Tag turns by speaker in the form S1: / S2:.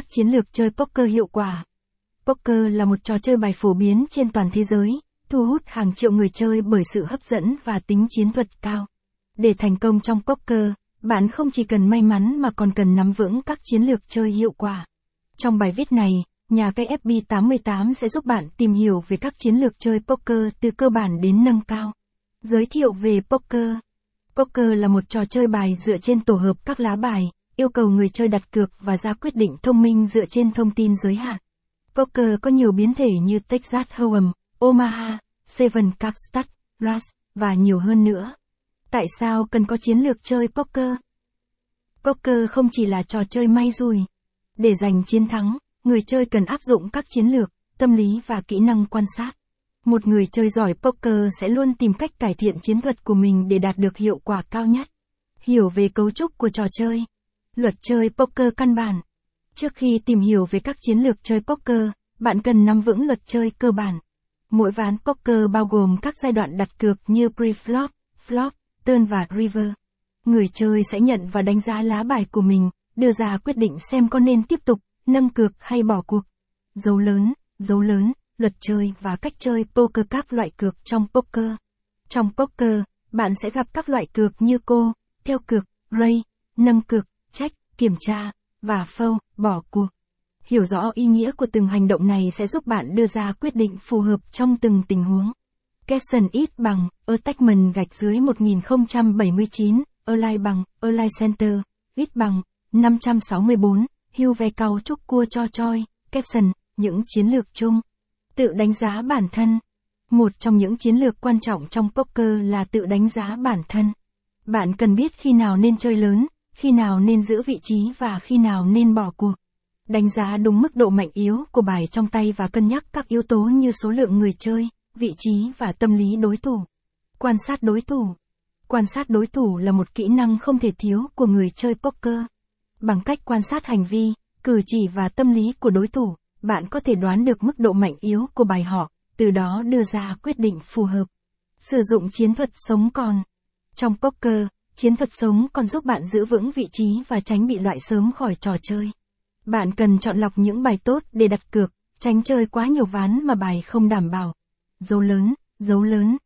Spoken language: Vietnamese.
S1: các chiến lược chơi poker hiệu quả. Poker là một trò chơi bài phổ biến trên toàn thế giới, thu hút hàng triệu người chơi bởi sự hấp dẫn và tính chiến thuật cao. Để thành công trong poker, bạn không chỉ cần may mắn mà còn cần nắm vững các chiến lược chơi hiệu quả. Trong bài viết này, nhà cây FB88 sẽ giúp bạn tìm hiểu về các chiến lược chơi poker từ cơ bản đến nâng cao. Giới thiệu về poker. Poker là một trò chơi bài dựa trên tổ hợp các lá bài, yêu cầu người chơi đặt cược và ra quyết định thông minh dựa trên thông tin giới hạn. Poker có nhiều biến thể như Texas Hold'em, Omaha, Seven Capstat, Rush, và nhiều hơn nữa. Tại sao cần có chiến lược chơi poker? Poker không chỉ là trò chơi may rủi. Để giành chiến thắng, người chơi cần áp dụng các chiến lược, tâm lý và kỹ năng quan sát. Một người chơi giỏi poker sẽ luôn tìm cách cải thiện chiến thuật của mình để đạt được hiệu quả cao nhất. Hiểu về cấu trúc của trò chơi. Luật chơi poker căn bản. Trước khi tìm hiểu về các chiến lược chơi poker, bạn cần nắm vững luật chơi cơ bản. Mỗi ván poker bao gồm các giai đoạn đặt cược như pre-flop, flop, turn và river. Người chơi sẽ nhận và đánh giá lá bài của mình, đưa ra quyết định xem có nên tiếp tục, nâng cược hay bỏ cuộc. Dấu lớn, dấu lớn, luật chơi và cách chơi poker các loại cược trong poker. Trong poker, bạn sẽ gặp các loại cược như cô, theo cược, ray, nâng cược, trách, kiểm tra, và phâu, bỏ cuộc. Hiểu rõ ý nghĩa của từng hành động này sẽ giúp bạn đưa ra quyết định phù hợp trong từng tình huống. Capson ít bằng, attachment gạch dưới 1079, align bằng, align center, ít bằng, 564, hưu ve cao trúc cua cho choi, caption, những chiến lược chung. Tự đánh giá bản thân. Một trong những chiến lược quan trọng trong poker là tự đánh giá bản thân. Bạn cần biết khi nào nên chơi lớn, khi nào nên giữ vị trí và khi nào nên bỏ cuộc. Đánh giá đúng mức độ mạnh yếu của bài trong tay và cân nhắc các yếu tố như số lượng người chơi, vị trí và tâm lý đối thủ. Quan sát đối thủ. Quan sát đối thủ là một kỹ năng không thể thiếu của người chơi poker. Bằng cách quan sát hành vi, cử chỉ và tâm lý của đối thủ, bạn có thể đoán được mức độ mạnh yếu của bài họ, từ đó đưa ra quyết định phù hợp. Sử dụng chiến thuật sống còn. Trong poker, chiến thuật sống còn giúp bạn giữ vững vị trí và tránh bị loại sớm khỏi trò chơi. Bạn cần chọn lọc những bài tốt để đặt cược, tránh chơi quá nhiều ván mà bài không đảm bảo. Dấu lớn, dấu lớn,